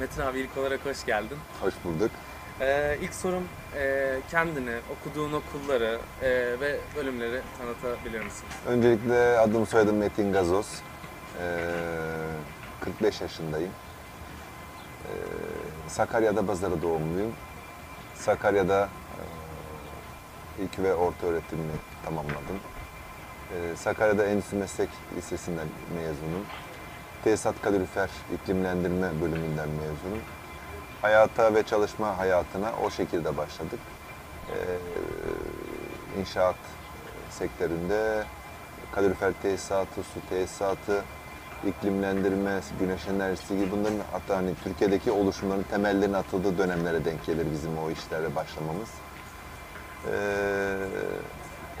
Metin abi ilk olarak hoş geldin. Hoş bulduk. Ee, ilk sorum e, kendini, okuduğun okulları e, ve bölümleri tanıtabilir misin? Öncelikle adım soyadım Metin Gazoz. Ee, 45 yaşındayım. Ee, Sakarya'da Bazarı doğumluyum. Sakarya'da e, ilk ve orta öğretimimi tamamladım. Ee, Sakarya'da Endüstri Meslek Lisesi'nden mezunum. Tesisat Kalorifer İklimlendirme bölümünden mezunum. Hayata ve çalışma hayatına o şekilde başladık. Ee, inşaat sektöründe kalorifer tesisatı, su tesisatı, iklimlendirme, güneş enerjisi gibi bunların hatta hani Türkiye'deki oluşumların temellerinin atıldığı dönemlere denk gelir bizim o işlere başlamamız. Ee,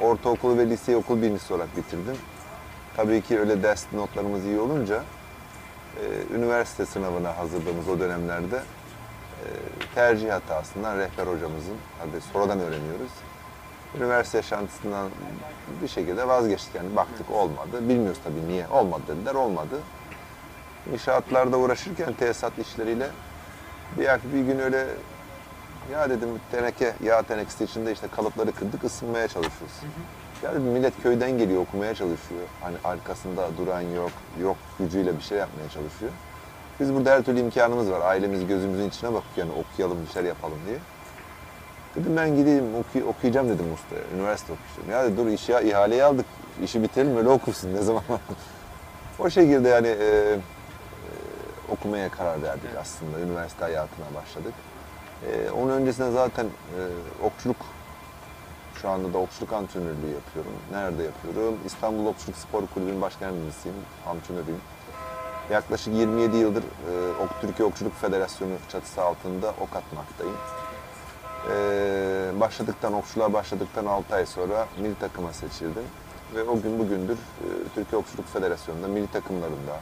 ortaokul ve liseyi okul birincisi olarak bitirdim. Tabii ki öyle ders notlarımız iyi olunca e, üniversite sınavına hazırladığımız o dönemlerde e, tercih hatasından rehber hocamızın, tabii sonradan öğreniyoruz. Üniversite yaşantısından bir şekilde vazgeçtik yani baktık olmadı. Bilmiyoruz tabii niye olmadı dediler olmadı. İnşaatlarda uğraşırken tesisat işleriyle bir, bir gün öyle ya dedim teneke, yağ tenekesi içinde işte kalıpları kırdık ısınmaya çalışıyoruz. Ya dedim millet köyden geliyor okumaya çalışıyor. Hani arkasında duran yok, yok gücüyle bir şey yapmaya çalışıyor. Biz burada her türlü imkanımız var. Ailemiz gözümüzün içine bakıyor yani okuyalım, bir şeyler yapalım diye. Dedim ben gideyim oku- okuyacağım dedim ustaya. Üniversite okuyacağım. Ya dedi, dur işi ihaleyi aldık. İşi bitirelim öyle okursun ne zaman. o şekilde yani e, e, okumaya karar verdik aslında. Üniversite hayatına başladık. E, onun öncesinde zaten e, okçuluk şu anda da okçuluk antrenörlüğü yapıyorum. Nerede yapıyorum? İstanbul Okçuluk Spor Kulübü'nün başkan yardımcısıyım, antrenörüyüm. Yaklaşık 27 yıldır e, Ok Türkiye Okçuluk Federasyonu çatısı altında ok atmaktayım. Ee, başladıktan, okçuluğa başladıktan 6 ay sonra milli takıma seçildim. Ve o gün bugündür e, Türkiye Okçuluk Federasyonu'nda, milli takımlarında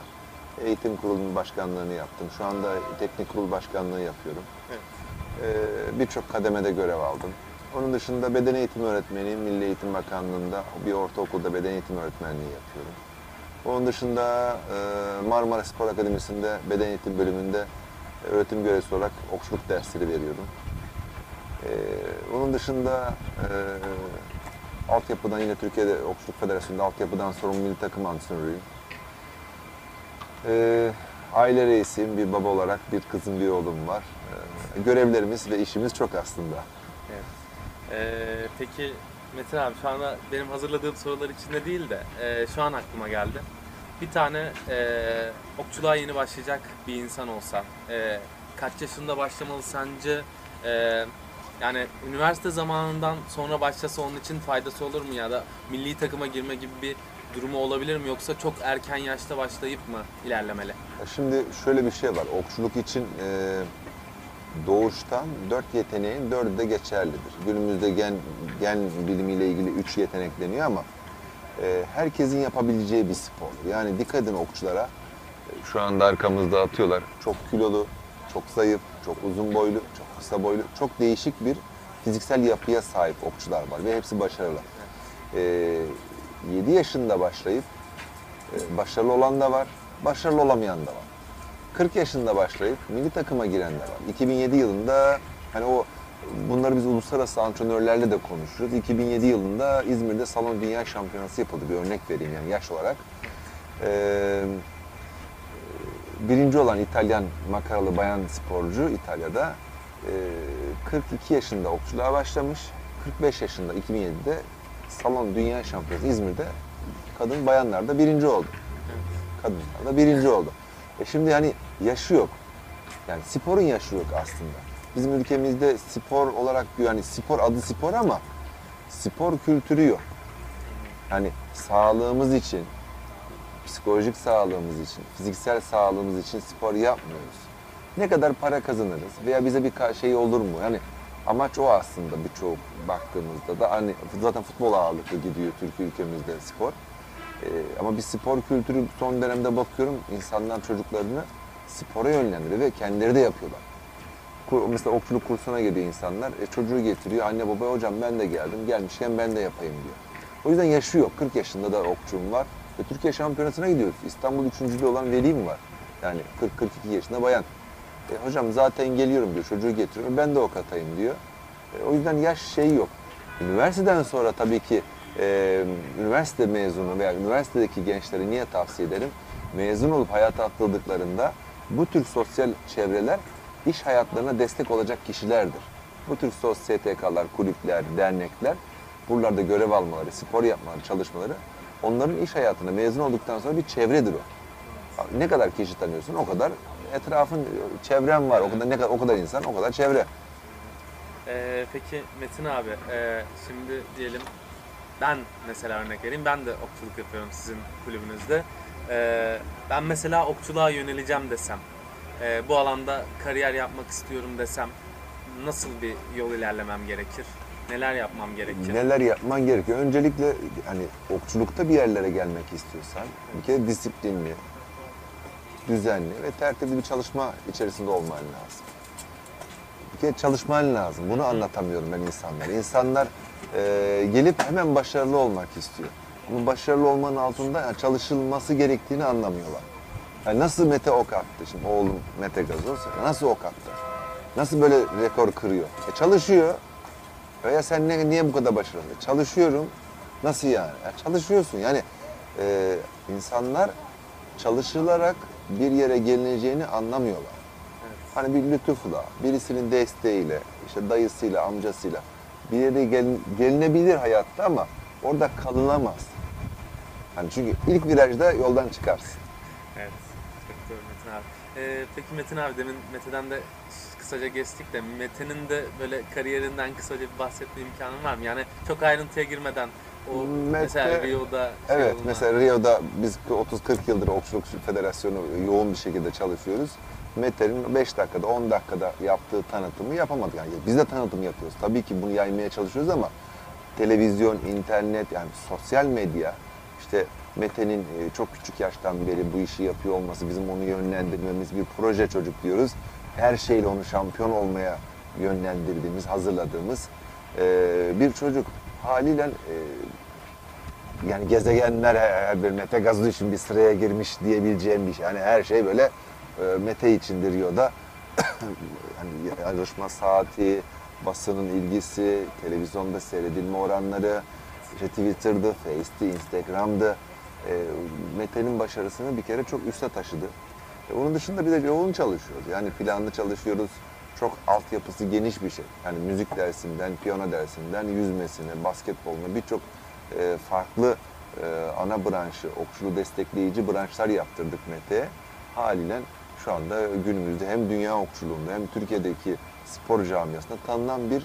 eğitim kurulunun başkanlığını yaptım. Şu anda teknik kurul başkanlığı yapıyorum. Evet. Ee, Birçok kademede görev aldım. Onun dışında beden eğitimi öğretmeniyim. Milli Eğitim Bakanlığı'nda bir ortaokulda beden eğitimi öğretmenliği yapıyorum. Onun dışında e, Marmara Spor Akademisi'nde beden eğitim bölümünde öğretim görevlisi olarak okçuluk dersleri veriyorum. Ee, onun dışında e, altyapıdan yine Türkiye'de Okçuluk Federasyonu'nda altyapıdan sorumlu milli takım antrenörüyüm. Aile reisiyim, bir baba olarak bir kızım bir oğlum var. Görevlerimiz ve işimiz çok aslında. Evet. Ee, peki Metin abi şu anda benim hazırladığım sorular içinde değil de e, şu an aklıma geldi. Bir tane e, okçuluğa yeni başlayacak bir insan olsa e, kaç yaşında başlamalı sence? E, yani üniversite zamanından sonra başlasa onun için faydası olur mu ya da milli takıma girme gibi bir durumu olabilir mi yoksa çok erken yaşta başlayıp mı ilerlemeli? Şimdi şöyle bir şey var. Okçuluk için e, doğuştan dört yeteneğin dördü de geçerlidir. Günümüzde gen, gen bilimiyle ilgili üç yetenek deniyor ama e, herkesin yapabileceği bir spor. Yani dikkat edin okçulara. Şu anda arkamızda atıyorlar. Çok kilolu, çok zayıf, çok uzun boylu, çok kısa boylu, çok değişik bir fiziksel yapıya sahip okçular var ve hepsi başarılı. E, 7 yaşında başlayıp e, başarılı olan da var, başarılı olamayan da var. 40 yaşında başlayıp milli takıma giren de var. 2007 yılında hani o bunları biz uluslararası antrenörlerle de konuşuyoruz. 2007 yılında İzmir'de Salon Dünya Şampiyonası yapıldı. Bir örnek vereyim yani yaş olarak. Ee, birinci olan İtalyan makaralı bayan sporcu İtalya'da e, 42 yaşında okçuluğa başlamış. 45 yaşında 2007'de Salon Dünya Şampiyonası İzmir'de kadın bayanlarda birinci oldu. Kadınlarda birinci oldu. E şimdi hani yaşı yok. Yani sporun yaşı yok aslında. Bizim ülkemizde spor olarak yani spor adı spor ama spor kültürü yok. Yani sağlığımız için, psikolojik sağlığımız için, fiziksel sağlığımız için spor yapmıyoruz. Ne kadar para kazanırız veya bize bir şey olur mu? Yani amaç o aslında birçok baktığımızda da hani zaten futbol ağırlıklı gidiyor Türkiye ülkemizde spor. Ee, ama bir spor kültürü son dönemde bakıyorum insanlar çocuklarını spora yönlendiriyor ve kendileri de yapıyorlar. Mesela okçuluk kursuna geliyor insanlar, e, çocuğu getiriyor, anne baba hocam ben de geldim, gelmişken ben de yapayım diyor. O yüzden yaşı yok, 40 yaşında da okçum var ve Türkiye şampiyonasına gidiyoruz. İstanbul üçüncülüğü olan Veli'm var. Yani 40-42 yaşında bayan. E, hocam zaten geliyorum diyor, çocuğu getiriyorum, ben de o katayım diyor. E, o yüzden yaş şeyi yok. Üniversiteden sonra tabii ki e, üniversite mezunu veya üniversitedeki gençlere niye tavsiye ederim? Mezun olup hayata atıldıklarında bu tür sosyal çevreler iş hayatlarına destek olacak kişilerdir. Bu tür STK'lar, kulüpler, dernekler buralarda görev almaları, spor yapmaları, çalışmaları onların iş hayatına mezun olduktan sonra bir çevredir o. Ne kadar kişi tanıyorsun o kadar etrafın çevren var. O kadar ne kadar o kadar insan o kadar çevre. Ee, peki Metin abi, e, şimdi diyelim ben mesela örnek vereyim. Ben de okçuluk yapıyorum sizin kulübünüzde. Ee, ben mesela okçuluğa yöneleceğim desem, e, bu alanda kariyer yapmak istiyorum desem nasıl bir yol ilerlemem gerekir? Neler yapmam gerekir? Neler yapman gerekiyor? Öncelikle hani okçulukta bir yerlere gelmek istiyorsan bir kere disiplinli, düzenli ve tertipli bir çalışma içerisinde olman lazım. Bir kere çalışman lazım. Bunu anlatamıyorum ben insanlara. İnsanlar e, gelip hemen başarılı olmak istiyor. Ama başarılı olmanın altında yani çalışılması gerektiğini anlamıyorlar. Yani nasıl Mete ok attı şimdi oğlum Mete Gazoz nasıl ok attı? Nasıl böyle rekor kırıyor? E çalışıyor. Veya sen ne, niye bu kadar başarılı? Çalışıyorum. Nasıl yani? Ya çalışıyorsun. Yani e, insanlar çalışılarak bir yere gelineceğini anlamıyorlar. Hani bir lütufla, birisinin desteğiyle, işte dayısıyla, amcasıyla bir yere gel- gelinebilir hayatta ama orada kalınamaz. Hani çünkü ilk virajda yoldan çıkarsın. Evet, çok doğru Metin abi. Ee, peki Metin abi, demin Mete'den de kısaca geçtik de Mete'nin de böyle kariyerinden kısaca bir bahsetme imkanın var mı? Yani çok ayrıntıya girmeden o Mete- mesela Rio'da şey Evet, olunan- mesela Rio'da biz 30-40 yıldır Okçuluk Federasyonu yoğun bir şekilde çalışıyoruz. Mete'nin 5 dakikada, 10 dakikada yaptığı tanıtımı yapamadık. Yani biz de tanıtım yapıyoruz. Tabii ki bunu yaymaya çalışıyoruz ama televizyon, internet, yani sosyal medya, işte Mete'nin e, çok küçük yaştan beri bu işi yapıyor olması, bizim onu yönlendirmemiz, bir proje çocuk diyoruz. Her şeyle onu şampiyon olmaya yönlendirdiğimiz, hazırladığımız e, bir çocuk. Haliyle e, yani gezegenler her bir Mete Gazlı için bir sıraya girmiş diyebileceğim bir şey. Yani her şey böyle Mete içindir Rio'da. yani yarışma saati, basının ilgisi, televizyonda seyredilme oranları, işte Twitter'dı, Face'ti, Instagram'dı. E, Mete'nin başarısını bir kere çok üste taşıdı. E, onun dışında bir de yoğun çalışıyoruz. Yani planlı çalışıyoruz. Çok altyapısı geniş bir şey. Yani müzik dersinden, piyano dersinden, yüzmesine, basketboluna birçok e, farklı e, ana branşı, okçulu destekleyici branşlar yaptırdık Mete'ye. Haliyle şu anda günümüzde hem dünya okçuluğunda hem Türkiye'deki spor camiasında tanınan bir e,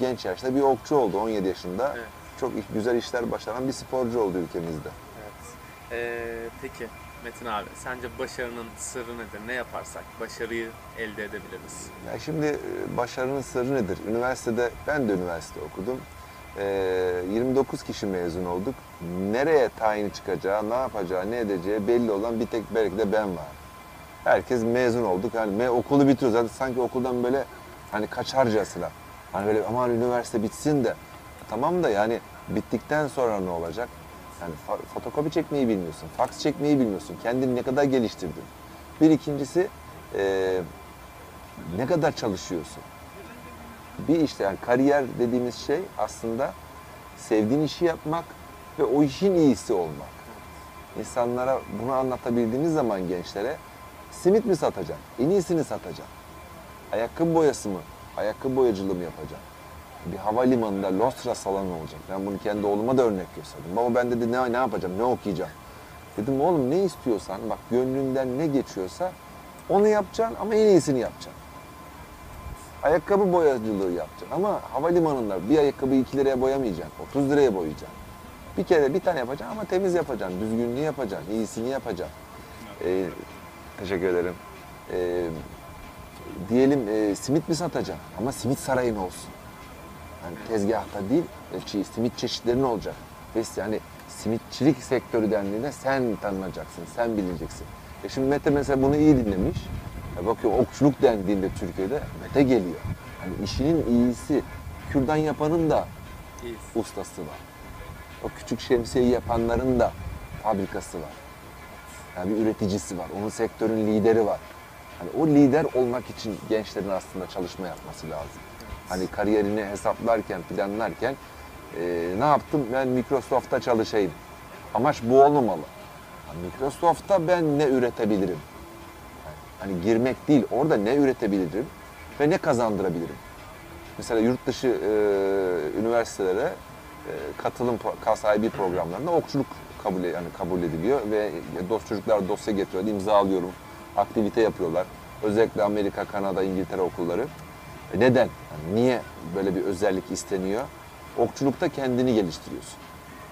genç yaşta bir okçu oldu 17 yaşında. Evet. Çok güzel işler başaran bir sporcu oldu ülkemizde. Evet. Ee, peki Metin abi, sence başarının sırrı nedir? Ne yaparsak başarıyı elde edebiliriz? Ya şimdi e, başarının sırrı nedir? Üniversitede, ben de üniversite okudum. Ee, 29 kişi mezun olduk. Nereye tayin çıkacağı, ne yapacağı, ne edeceği belli olan bir tek belki de ben var. Herkes mezun olduk. Yani okulu bitiriyoruz. Zaten sanki okuldan böyle hani kaçarcasına. Hani böyle aman üniversite bitsin de. Tamam da yani bittikten sonra ne olacak? Yani fotokopi çekmeyi bilmiyorsun, faks çekmeyi bilmiyorsun. Kendini ne kadar geliştirdin? Bir ikincisi e, ne kadar çalışıyorsun? Bir işte yani kariyer dediğimiz şey aslında sevdiğin işi yapmak ve o işin iyisi olmak. İnsanlara bunu anlatabildiğiniz zaman gençlere simit mi satacaksın? En iyisini satacaksın. Ayakkabı boyası mı? Ayakkabı boyacılığı mı yapacaksın? Bir havalimanında Lostra salonu olacak. Ben bunu kendi oğluma da örnek gösterdim. Baba ben dedi ne, ne yapacağım, ne okuyacağım? Dedim oğlum ne istiyorsan, bak gönlünden ne geçiyorsa onu yapacaksın ama en iyisini yapacaksın. Ayakkabı boyacılığı yapacaksın ama havalimanında bir ayakkabıyı 2 liraya boyamayacaksın, 30 liraya boyayacaksın. Bir kere bir tane yapacaksın ama temiz yapacaksın, düzgünlüğü yapacaksın, iyisini yapacaksın. Ee, teşekkür ederim. Ee, diyelim e, simit mi satacaksın ama simit sarayın olsun. Yani tezgahta değil, e, çi- simit çeşitlerin olacak. Ve yani simitçilik sektörü dendiğinde sen tanınacaksın, sen bileceksin. E şimdi Mete mesela bunu iyi dinlemiş. E bakıyor okçuluk dendiğinde Türkiye'de Mete geliyor. Hani işinin iyisi, kürdan yapanın da İyiyiz. ustası var. O küçük şemsiyeyi yapanların da fabrikası var. Yani bir üreticisi var. Onun sektörün lideri var. Hani o lider olmak için gençlerin aslında çalışma yapması lazım. Hani kariyerini hesaplarken, planlarken e, ne yaptım? Ben Microsoft'ta çalışayım. Amaç bu olmamalı. Microsoft'ta ben ne üretebilirim? Hani girmek değil, orada ne üretebilirim ve ne kazandırabilirim? Mesela yurt dışı e, üniversitelere e, katılım sahibi programlarında okçuluk kabul yani kabul ediliyor ve dost çocuklar dosya getiriyor, imzalıyorum, aktivite yapıyorlar. Özellikle Amerika, Kanada, İngiltere okulları. Neden? Yani niye böyle bir özellik isteniyor? Okçulukta kendini geliştiriyorsun.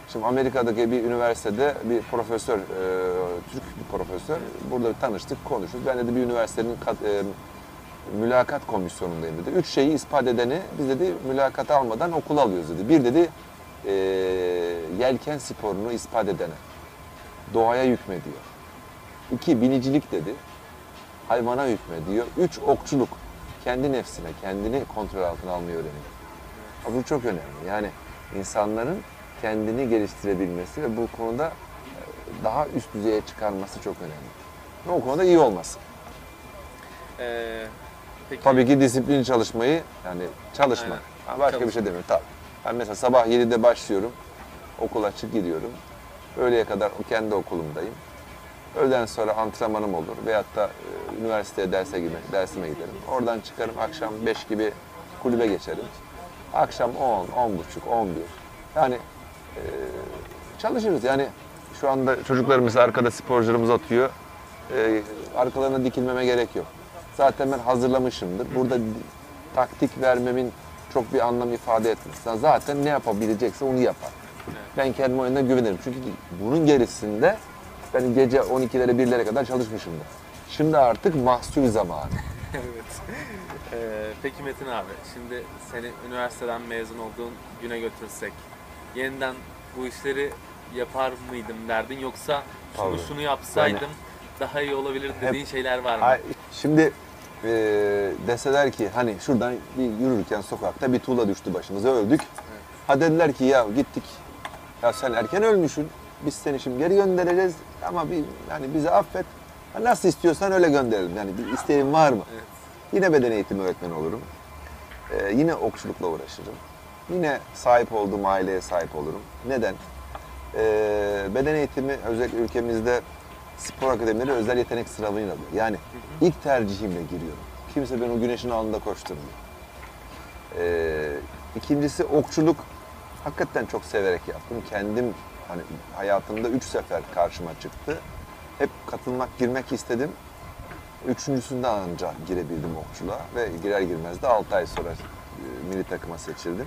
Şimdi Amerika'daki bir üniversitede bir profesör, e, Türk bir profesör, burada tanıştık, konuştuk. Ben dedi bir üniversitenin kat- e, mülakat komisyonundayım dedi. Üç şeyi ispat edeni biz dedi mülakat almadan okula alıyoruz dedi. Bir dedi e, yelken sporunu ispat edene, doğaya hükmediyor. İki binicilik dedi, hayvana hükmediyor. Üç okçuluk, kendi nefsine, kendini kontrol altına almayı öğreniyor. Bu çok önemli. Yani insanların kendini geliştirebilmesi ve bu konuda e, daha üst düzeye çıkarması çok önemli. Ve o konuda iyi olması. Ee, peki, Tabii ki disiplin çalışmayı yani çalışmak. Aynen. Başka bir Çalış- şey demiyorum. Tabii. Ben mesela sabah 7'de başlıyorum. Okula açık gidiyorum. Öğleye kadar kendi okulumdayım. Öğleden sonra antrenmanım olur veyahut da e, üniversiteye derse gibi dersime giderim. Oradan çıkarım akşam 5 gibi kulübe geçerim. Akşam 10, 10 buçuk, 11. Yani e, çalışırız. Yani şu anda çocuklarımız arkada sporcularımız atıyor. E, arkalarına dikilmeme gerek yok. Zaten ben hazırlamışımdır. Burada taktik vermemin çok bir anlam ifade etmez. Zaten ne yapabilecekse onu yapar. Ben kendi oyundan güvenirim. Çünkü bunun gerisinde ben gece 12'lere 1'lere kadar çalışmışımdır. Şimdi artık mahsul zamanı. evet. Ee, peki Metin abi, şimdi seni üniversiteden mezun olduğun güne götürsek, yeniden bu işleri yapar mıydım derdin yoksa şunu Tabii. şunu yapsaydım daha iyi olabilir dediğin şeyler var mı? Ay, Şimdi e, deseler ki hani şuradan bir yürürken sokakta bir tuğla düştü başımıza öldük. Ha dediler ki ya gittik ya sen erken ölmüşsün. Biz seni şimdi geri göndereceğiz ama bir yani bizi affet. Nasıl istiyorsan öyle gönderelim. Yani bir isteğin var mı? Evet. Yine beden eğitimi öğretmeni olurum. Ee, yine okçulukla uğraşırım. Yine sahip olduğum aileye sahip olurum. Neden? Ee, beden eğitimi özellikle ülkemizde spor akademileri özel yetenek sınavıyla alıyor. Yani ilk tercihimle giriyorum. Kimse beni o güneşin altında koşturmuyor. Ee, ikincisi okçuluk. Hakikaten çok severek yaptım. Kendim hani hayatımda üç sefer karşıma çıktı. Hep katılmak, girmek istedim. Üçüncüsünde ancak girebildim okçuluğa ve girer girmez de 6 ay sonra e, milli takıma seçildim.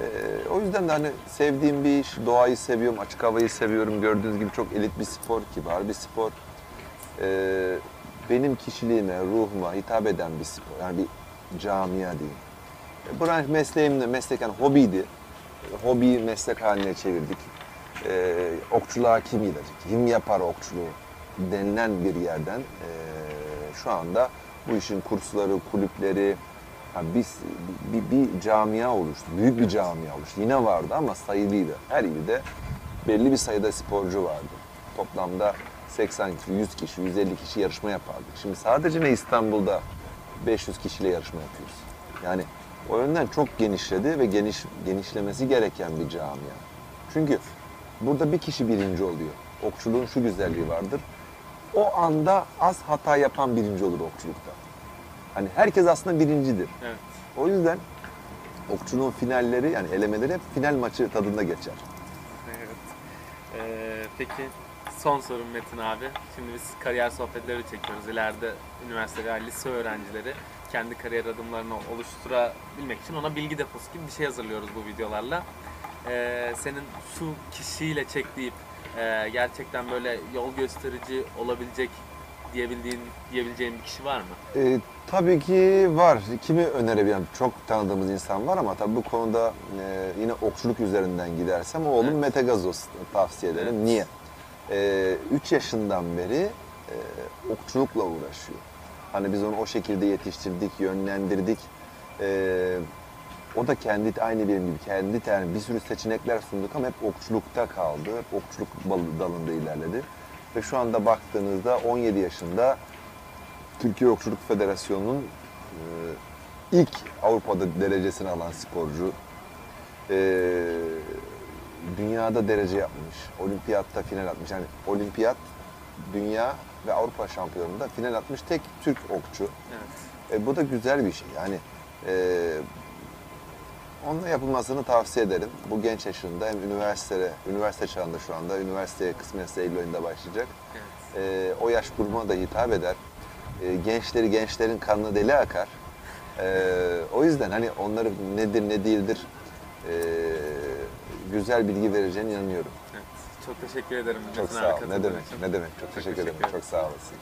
E, o yüzden de hani sevdiğim bir iş, doğayı seviyorum, açık havayı seviyorum. Gördüğünüz gibi çok elit bir spor, kibar bir spor. E, benim kişiliğime, ruhuma hitap eden bir spor. Yani bir camia diyeyim. E, branş mesleğimde, meslek yani hobiydi. Hobiyi meslek haline çevirdik. E, okçuluğa kim gider? Kim yapar okçuluğu? denilen bir yerden e, şu anda bu işin kursları, kulüpleri, ha biz bir, bir camia oluştu. Büyük bir camia oluştu. Yine vardı ama sayılıydı. Her ilde belli bir sayıda sporcu vardı. Toplamda 80 kişi, 100 kişi, 150 kişi yarışma yapardık. Şimdi sadece ne İstanbul'da 500 kişiyle yarışma yapıyoruz. Yani o yönden çok genişledi ve geniş genişlemesi gereken bir camia. Çünkü burada bir kişi birinci oluyor. Okçuluğun şu güzelliği vardır. O anda az hata yapan birinci olur okçulukta. Hani herkes aslında birincidir. Evet. O yüzden okçuluğun finalleri yani elemeleri hep final maçı tadında geçer. Evet. Ee, peki son sorum Metin abi. Şimdi biz kariyer sohbetleri çekiyoruz. İleride üniversite veya lise öğrencileri kendi kariyer adımlarını oluşturabilmek için ona bilgi deposu gibi bir şey hazırlıyoruz bu videolarla. Ee, senin şu kişiyle çek deyip e, gerçekten böyle yol gösterici olabilecek diyebildiğin diyebileceğin bir kişi var mı? Ee, tabii ki var. Kimi önerebilirim? Çok tanıdığımız insan var ama tabii bu konuda e, yine okçuluk üzerinden gidersem oğlum Evet. Mete Gazoz tavsiye ederim. Evet. Niye? 3 yaşından beri e, okçulukla uğraşıyor. Hani biz onu o şekilde yetiştirdik, yönlendirdik. E, o da kendi aynı benim gibi kendi yani bir sürü seçenekler sunduk ama hep okçulukta kaldı. Hep okçuluk dalında ilerledi. Ve şu anda baktığınızda 17 yaşında Türkiye Okçuluk Federasyonu'nun e, ilk Avrupa'da derecesini alan sporcu. E, dünyada derece yapmış. Olimpiyatta final atmış. Yani olimpiyat, dünya ve Avrupa şampiyonunda final atmış tek Türk okçu. Evet. E, bu da güzel bir şey. Yani e, onunla yapılmasını tavsiye ederim. Bu genç yaşında hem üniversite, üniversite çağında şu anda, üniversiteye kısmetse Eylül ayında başlayacak. Evet. E, o yaş grubuna da hitap eder. E, gençleri, gençlerin kanlı deli akar. E, o yüzden hani onları nedir ne değildir e, güzel bilgi vereceğine inanıyorum. evet. Çok teşekkür ederim. Çok sağ ol. Ne demek? için. Ne demek? Çok teşekkür ederim. teşekkür Çok sağ olasın.